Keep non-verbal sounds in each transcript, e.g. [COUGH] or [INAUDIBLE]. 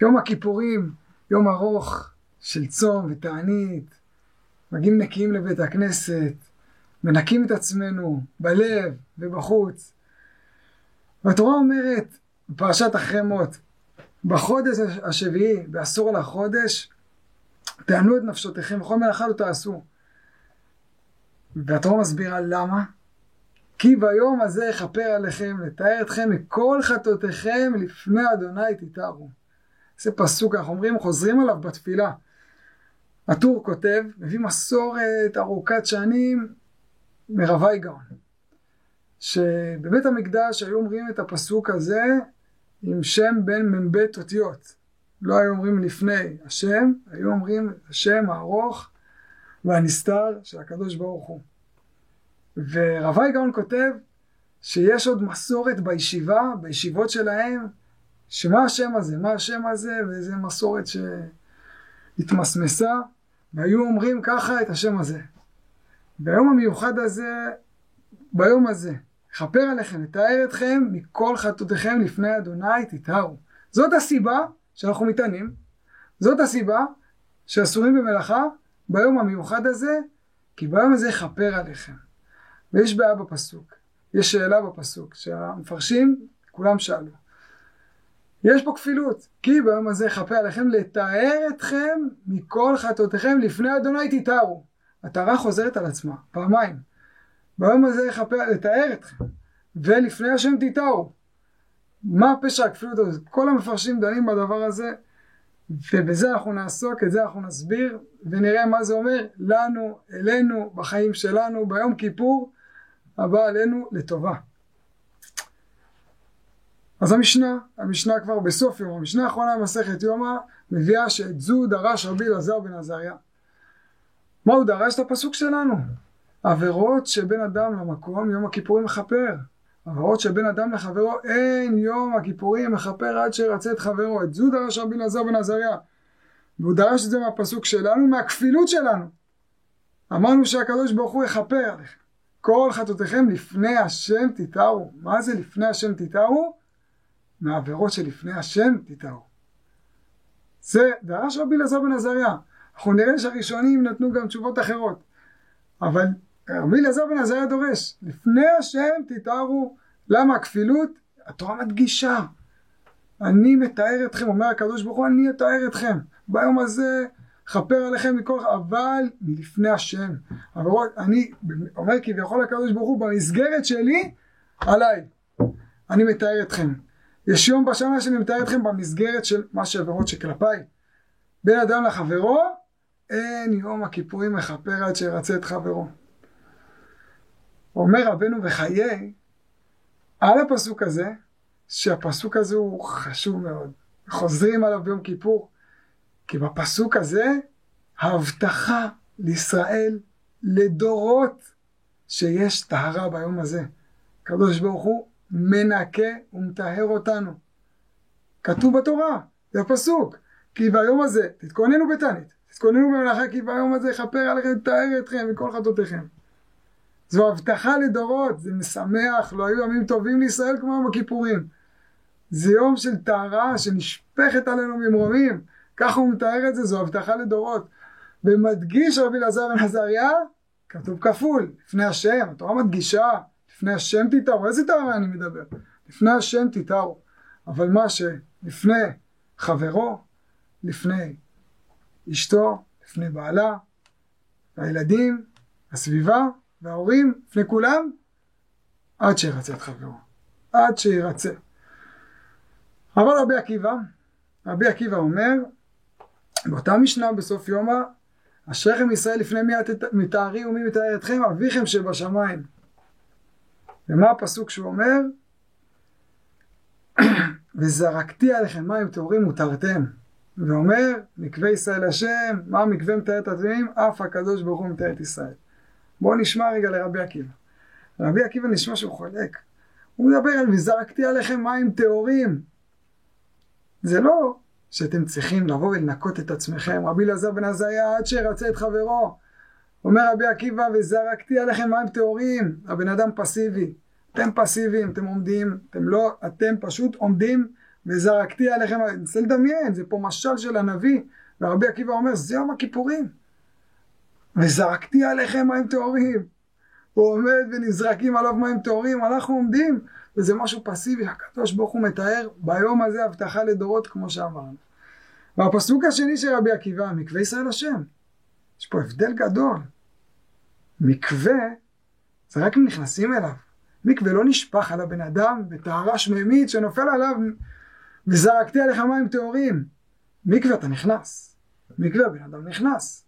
יום הכיפורים, יום ארוך של צום ותענית, מגיעים נקיים לבית הכנסת, מנקים את עצמנו בלב ובחוץ. והתורה אומרת בפרשת אחרי מות, בחודש השביעי, בעשור לחודש, תענו את נפשותיכם וכל מלאכה לא תעשו. והתורה מסבירה למה? כי ביום הזה יכפר עליכם, לתאר אתכם מכל חטאותיכם לפני אדוני תתארו. זה פסוק, אנחנו אומרים, חוזרים עליו בתפילה. הטור כותב, מביא מסורת ארוכת שנים מרווי גאון, שבבית המקדש היו אומרים את הפסוק הזה עם שם בין מ"ב אותיות. לא היו אומרים לפני השם, היו אומרים השם הארוך והנסתר של הקדוש ברוך הוא. ורבי גאון כותב שיש עוד מסורת בישיבה, בישיבות שלהם, שמה השם הזה, מה השם הזה, ואיזה מסורת שהתמסמסה, והיו אומרים ככה את השם הזה. ביום המיוחד הזה, ביום הזה, אכפר עליכם, אתאר אתכם מכל חטאותיכם לפני אדוני תתארו. זאת הסיבה שאנחנו מתענים, זאת הסיבה שאסורים במלאכה ביום המיוחד הזה, כי ביום הזה יכפר עליכם. ויש בעיה בפסוק, יש שאלה בפסוק, שהמפרשים כולם שאלו. יש פה כפילות, כי ביום הזה יכפר עליכם לתאר אתכם מכל חטאותיכם לפני אדוני תתארו. הטהרה חוזרת על עצמה, פעמיים. ביום הזה יכפר, לתאר אתכם, ולפני השם תתארו. מה פשע הכפילות הזאת? כל המפרשים דנים בדבר הזה, ובזה אנחנו נעסוק, את זה אנחנו נסביר, ונראה מה זה אומר לנו, אלינו, בחיים שלנו, ביום כיפור, הבא עלינו לטובה. אז המשנה, המשנה כבר בסוף יום, המשנה האחרונה במסכת יומא, מביאה שאת זו דרש רבי אלעזר בן עזריה. מה הוא דרש את הפסוק שלנו? עבירות שבין אדם למקום יום הכיפורים מכפר. עבירות שבין אדם לחברו אין יום הכיפורים מכפר עד שירצה את חברו. את זו דרש רבי אלעזר בן עזריה. והוא דרש את זה מהפסוק שלנו, מהכפילות שלנו. אמרנו שהקדוש ברוך הוא יכפר עליכם. כל חטאותיכם לפני השם תתארו. מה זה לפני השם תתארו? מהעבירות שלפני השם תתארו. זה דרש רבי אלעזר בן עזריה. אנחנו נראה שהראשונים נתנו גם תשובות אחרות. אבל רבי אלעזר בן עזריה דורש, לפני השם תתארו, למה הכפילות? התורה מדגישה. אני מתאר אתכם, אומר הקדוש ברוך הוא, אני אתאר אתכם. ביום הזה כפר עליכם מכל, אבל מלפני השם. אבל אני אומר כביכול הקדוש ברוך הוא, במסגרת שלי, עליי. אני מתאר אתכם. יש יום בשנה שאני מתאר אתכם במסגרת של מה שעבירות שכלפיי. בין אדם לחברו, אין יום הכיפורים מכפר עד שירצה את חברו. אומר רבנו וחיי על הפסוק הזה, שהפסוק הזה הוא חשוב מאוד. חוזרים עליו ביום כיפור, כי בפסוק הזה ההבטחה לישראל לדורות שיש טהרה ביום הזה. הקדוש ברוך הוא מנקה ומטהר אותנו. כתוב בתורה, זה הפסוק, כי ביום הזה תתכוננו בתענית, תתכוננו במלאכה כי ביום הזה יכפר עליכם, תאר אתכם מכל חטאותיכם. זו הבטחה לדורות, זה משמח, לא היו ימים טובים לישראל כמו יום הכיפורים. זה יום של טהרה שנשפכת עלינו ממרומים, ככה הוא מתאר את זה, זו הבטחה לדורות. ומדגיש רבי אלעזר בן עזריה, כתוב כפול, לפני השם, התורה מדגישה, לפני השם תתארו, איזה טהרה אני מדבר? לפני השם תתארו. אבל מה שלפני חברו, לפני אשתו, לפני בעלה, הילדים, הסביבה וההורים, לפני כולם, עד שירצה את חברו. עד שירצה. אבל רבי עקיבא, רבי עקיבא אומר, באותה משנה בסוף יומא, אשריכם ישראל לפני מי מתארים ומי מתאר אתכם, אביכם שבשמיים. ומה הפסוק שהוא אומר? [CLEARS THROAT] וזרקתי עליכם מים טהורים ותרתם. ואומר, מקווה ישראל השם, מה מקווה מתאר את הדברים? אף הקדוש ברוך הוא מתאר את ישראל. בואו נשמע רגע לרבי עקיבא. רבי עקיבא נשמע שהוא חולק. הוא מדבר על וזרקתי עליכם מים טהורים. זה לא שאתם צריכים לבוא ולנקות את עצמכם. רבי אלעזר בן עזריה עד שירצה את חברו. אומר רבי עקיבא וזרקתי עליכם מים טהורים. הבן אדם פסיבי. אתם פסיביים, אתם עומדים, אתם לא, אתם פשוט עומדים וזרקתי עליכם, אני רוצה לדמיין, זה פה משל של הנביא, ורבי עקיבא אומר, זה יום הכיפורים. וזרקתי עליכם מים טהורים. הוא עומד ונזרקים עליו מים טהורים, אנחנו עומדים, וזה משהו פסיבי, הקדוש ברוך הוא מתאר ביום הזה הבטחה לדורות כמו שאמרנו. והפסוק השני של רבי עקיבא, מקווה ישראל השם. יש פה הבדל גדול. מקווה, זה רק אם נכנסים אליו. מקווה לא נשפך על הבן אדם בטהרה שמימית שנופל עליו וזרקתי עליך מים טהורים. מקווה אתה נכנס. מקווה הבן אדם נכנס.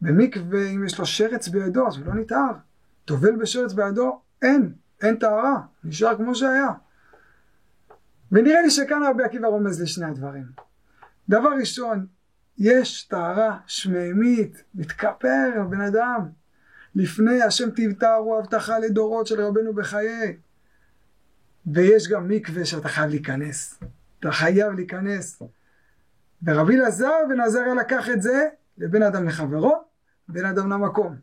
במקווה אם יש לו שרץ בידו אז הוא לא נטהר. טובל בשרץ בידו אין, אין טהרה, נשאר כמו שהיה. ונראה לי שכאן רבי עקיבא רומז לשני הדברים. דבר ראשון, יש טהרה שמימית, מתכפר הבן אדם. לפני השם תבטרו הבטחה לדורות של רבנו בחיי. ויש גם מקווה שאתה חייב להיכנס. אתה חייב להיכנס. ורבי אלעזר בן עזריה לקח את זה לבין אדם לחברו, בין אדם למקום.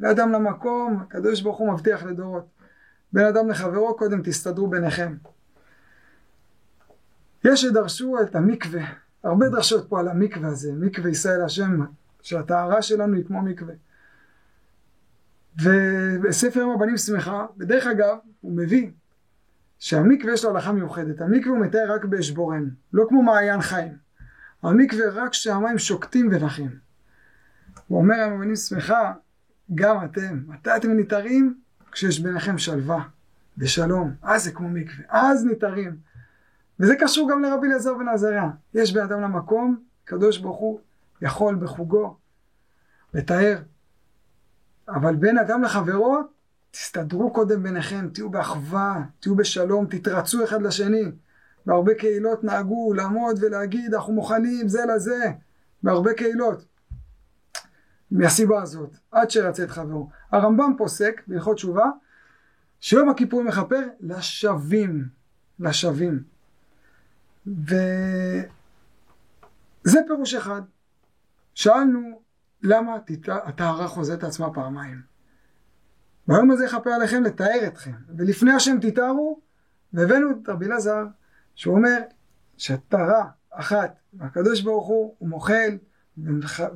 בין אדם למקום, הקדוש ברוך הוא מבטיח לדורות. בין אדם לחברו, קודם תסתדרו ביניכם. יש שדרשו את המקווה, הרבה דרשות פה על המקווה הזה, מקווה ישראל השם, שהטהרה שלנו היא כמו מקווה. ובספר יום הבנים שמחה, בדרך אגב, הוא מביא שהמקווה יש לו הלכה מיוחדת. המקווה הוא מתאר רק באשבורן, לא כמו מעיין חיים. המקווה רק כשהמים שוקטים ונחים. הוא אומר יום הבנים שמחה, גם אתם, מתי אתם ניתרים? כשיש ביניכם שלווה ושלום, אז זה כמו מקווה, אז ניתרים. וזה קשור גם לרבי אליעזר בן עזריה. יש בן אדם למקום, קדוש ברוך הוא יכול בחוגו לתאר. אבל בין אדם לחברו, תסתדרו קודם ביניכם, תהיו באחווה, תהיו בשלום, תתרצו אחד לשני. בהרבה קהילות נהגו לעמוד ולהגיד אנחנו מוכנים זה לזה, בהרבה קהילות. מהסיבה הזאת, עד שירצה את חברו. הרמב"ם פוסק בהלכות תשובה, שיום הכיפורים מכפר לשווים, לשווים. וזה פירוש אחד. שאלנו למה הטהרה חוזרת את עצמה פעמיים. ביום הזה יכפר עליכם לתאר אתכם, ולפני השם תתארו, והבאנו את רבי אלעזר, שהוא אומר שהטהרה אחת, הקדוש ברוך הוא, הוא מוחל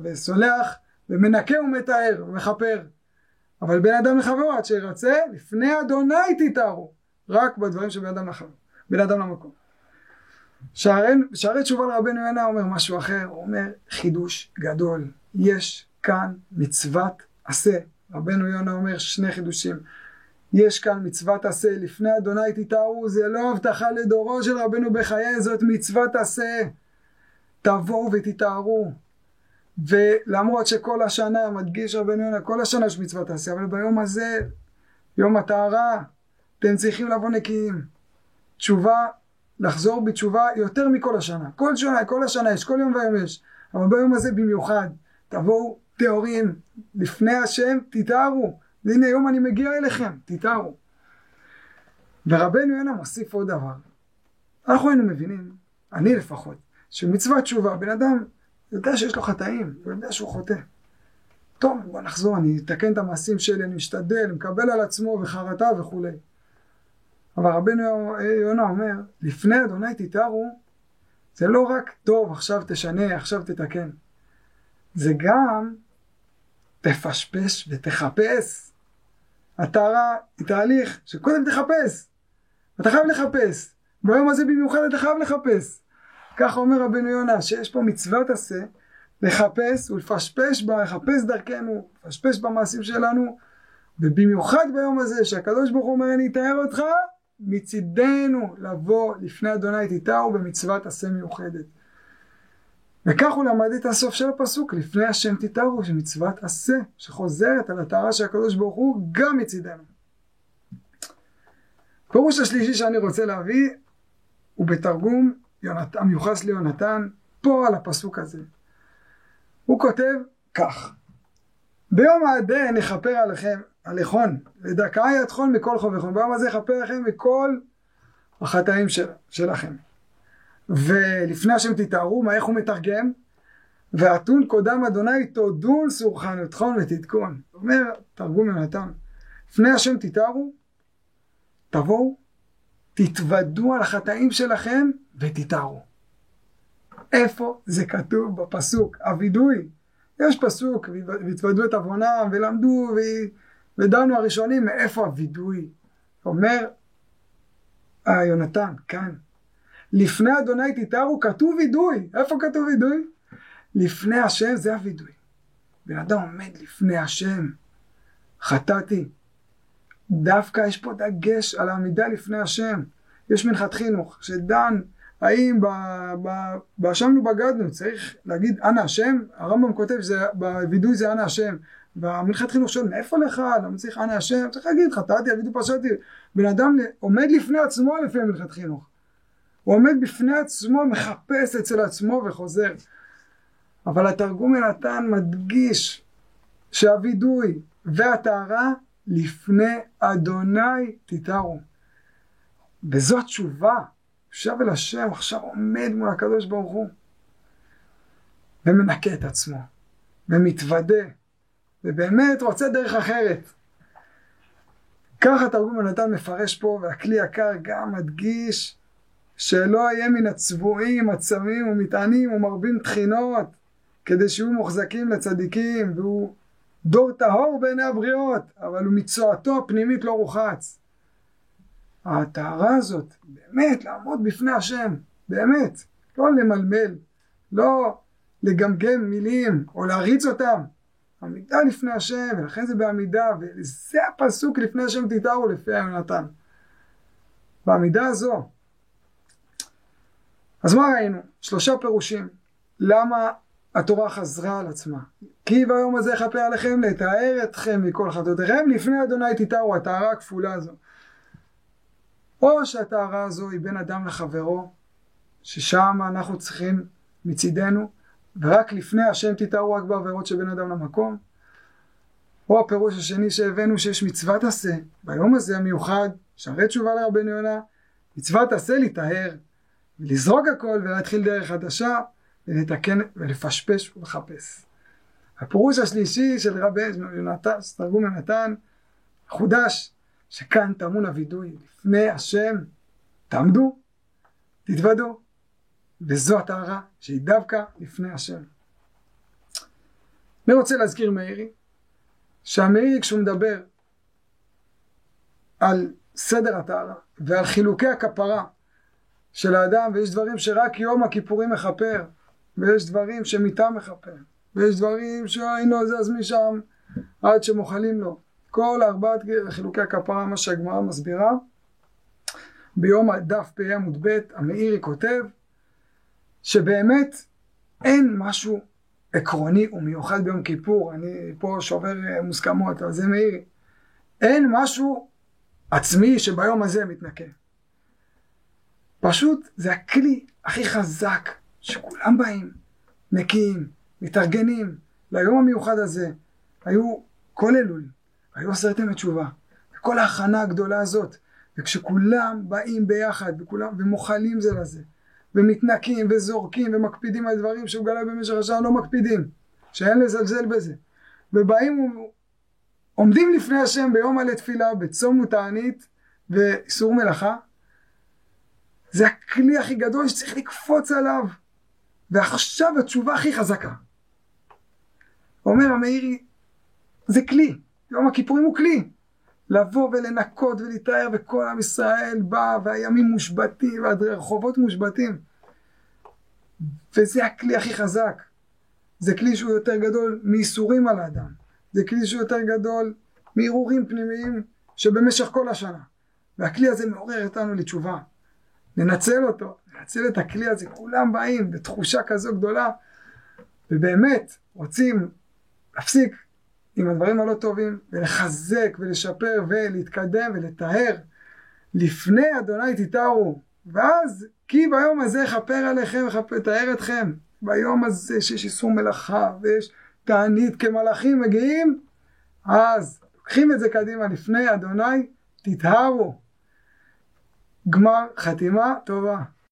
וסולח ומנקה ומתאר ומכפר. אבל בין אדם לחברו עד שירצה, לפני אדוני תתארו, רק בדברים שבין אדם לחברו, בין אדם למקום. שערי, שערי תשובה לרבנו יונה אומר משהו אחר, הוא אומר חידוש גדול, יש כאן מצוות עשה. רבנו יונה אומר שני חידושים. יש כאן מצוות עשה, לפני אדוני תתארו, זה לא הבטחה לדורו של רבנו בחיי, זאת מצוות עשה. תבואו ותתארו. ולמרות שכל השנה, מדגיש רבנו יונה, כל השנה יש מצוות עשה, אבל ביום הזה, יום הטהרה, אתם צריכים לבוא נקיים. תשובה לחזור בתשובה יותר מכל השנה. כל שנה, כל השנה יש, כל יום ויום יש. אבל ביום הזה במיוחד, תבואו טהורים לפני השם, תתארו. והנה היום אני מגיע אליכם, תתארו. ורבנו יונה מוסיף עוד דבר. אנחנו היינו מבינים, אני לפחות, שמצוות תשובה, בן אדם יודע שיש לו חטאים, הוא יודע שהוא חוטא. טוב, בוא נחזור, אני אתקן את המעשים שלי, אני משתדל, מקבל על עצמו וחרטה וכולי. אבל רבנו יונה אומר, לפני אדוני תתארו, זה לא רק טוב, עכשיו תשנה, עכשיו תתקן. זה גם תפשפש ותחפש. הטהרה היא תהליך שקודם תחפש. אתה חייב לחפש. ביום הזה במיוחד אתה חייב לחפש. ככה אומר רבנו יונה, שיש פה מצוות עשה, לחפש ולפשפש בה, לחפש דרכנו, לפשפש במעשים שלנו, ובמיוחד ביום הזה שהקדוש ברוך הוא אומר אני אתאר אותך, מצידנו לבוא לפני אדוני תיתהו במצוות עשה מיוחדת. וכך הוא למד את הסוף של הפסוק, לפני השם תיתהו, שמצוות עשה, שחוזרת על הטהרה של הקדוש ברוך הוא גם מצידנו. פירוש השלישי שאני רוצה להביא הוא בתרגום יונת... המיוחס ליונתן, פה על הפסוק הזה. הוא כותב כך: ביום העדה נכפר עליכם הלכון, ודקה ידכון מכל חובכון. ביום הזה יכפר לכם מכל החטאים של, שלכם. ולפני השם תתארו, מה איך הוא מתרגם? ואתון קודם אדוני תודון סורכנותכון ותתקון. אומר תרגום יונתן, לפני השם תתארו, תבואו, תתוודו על החטאים שלכם ותתארו. איפה זה כתוב בפסוק? הווידוי. יש פסוק, והתוודו את עוונם, ולמדו, ודנו הראשונים, מאיפה הווידוי? אומר יונתן, כאן. לפני אדוני תתארו, כתוב וידוי. איפה כתוב וידוי? לפני השם זה הווידוי. בן אדם עומד לפני השם, חטאתי. דווקא יש פה דגש על העמידה לפני השם. יש מנחת חינוך שדן האם באשמנו בגדנו צריך להגיד אנא השם? הרמב"ם כותב שבווידוי זה אנא השם. והמנחת חינוך שואל מאיפה לך? למה צריך אנא השם? צריך להגיד חטאתי, אבידו פשעתי. בן אדם עומד לפני עצמו לפי המנחת חינוך. הוא עומד בפני עצמו, מחפש אצל עצמו וחוזר. אבל התרגום מנתן מדגיש שהווידוי והטהרה לפני אדוני תתארו. וזו התשובה. שב אל השם, עכשיו עומד מול הקדוש ברוך הוא. ומנקה את עצמו. ומתוודה. ובאמת רוצה דרך אחרת. ככה תרגום הנתן מפרש פה, והכלי יקר גם מדגיש שלא יהיה מן הצבועים, הצמים ומטענים ומרבים תחינות, כדי שיהיו מוחזקים לצדיקים, והוא דור טהור בעיני הבריות, אבל הוא מצואתו הפנימית לא רוחץ. הטהרה הזאת, באמת, לעמוד בפני השם, באמת, לא למלמל, לא לגמגם מילים או להריץ אותם, עמידה לפני השם, ולכן זה בעמידה, וזה הפסוק לפני השם תתארו לפי היונתן. בעמידה הזו. אז מה ראינו? שלושה פירושים. למה התורה חזרה על עצמה? כי ביום הזה יכפר עליכם לתאר אתכם מכל חטאותיכם לפני אדוני תתארו, הטהרה הכפולה הזו. או שהטהרה הזו היא בין אדם לחברו, ששם אנחנו צריכים מצידנו, ורק לפני השם תתארו רק בעבירות שבין אדם למקום. או הפירוש השני שהבאנו שיש מצוות עשה, ביום הזה המיוחד, שערי תשובה לרבנו יונה, מצוות עשה להיטהר, ולזרוק הכל ולהתחיל דרך חדשה, ולתקן ולפשפש ולחפש. הפירוש השלישי של רבי יונתן, תרגום יונתן, חודש, שכאן טמון הווידוי, לפני השם, תעמדו, תתוודו, וזו הטהרה שהיא דווקא לפני השם. אני רוצה להזכיר מאירי, שהמאירי כשהוא מדבר על סדר הטהרה ועל חילוקי הכפרה של האדם, ויש דברים שרק יום הכיפורים מכפר, ויש דברים שמיתה מכפר, ויש דברים שאינו זז משם עד שמוחלים לו. כל ארבעת חילוקי הכפרה, מה שהגמרא מסבירה, ביום הדף פ"א עמוד ב', המאירי כותב שבאמת אין משהו עקרוני ומיוחד ביום כיפור, אני פה שובר אה, מוסכמות, אבל זה מאירי, אין משהו עצמי שביום הזה מתנקה. פשוט זה הכלי הכי חזק שכולם באים, נקיים, מתארגנים ליום המיוחד הזה. היו כל אלול, היו עשרת ימי תשובה, וכל ההכנה הגדולה הזאת, וכשכולם באים ביחד, וכולם, ומוחלים זה לזה, ומתנקים וזורקים ומקפידים על דברים שהוא גלה במשך השעה לא מקפידים, שאין לזלזל בזה, ובאים עומדים לפני השם ביום מלא תפילה, בצום ותענית ואיסור מלאכה, זה הכלי הכי גדול שצריך לקפוץ עליו. ועכשיו התשובה הכי חזקה. אומר המאירי, זה כלי, יום הכיפורים הוא כלי. לבוא ולנקות ולהתאר וכל עם ישראל בא והימים מושבתים והרחובות מושבתים. וזה הכלי הכי חזק. זה כלי שהוא יותר גדול מאיסורים על האדם. זה כלי שהוא יותר גדול מהרהורים פנימיים שבמשך כל השנה. והכלי הזה מעורר אותנו לתשובה. ננצל אותו, ננצל את הכלי הזה, כולם באים בתחושה כזו גדולה, ובאמת רוצים להפסיק עם הדברים הלא טובים, ולחזק ולשפר ולהתקדם ולטהר. לפני אדוני תתארו, ואז כי ביום הזה יכפר עליכם ויטהר אתכם. ביום הזה שיש איסור מלאכה ויש תענית כמלאכים מגיעים, אז לוקחים את זה קדימה לפני אדוני תתהרו. גמר חתימה טובה.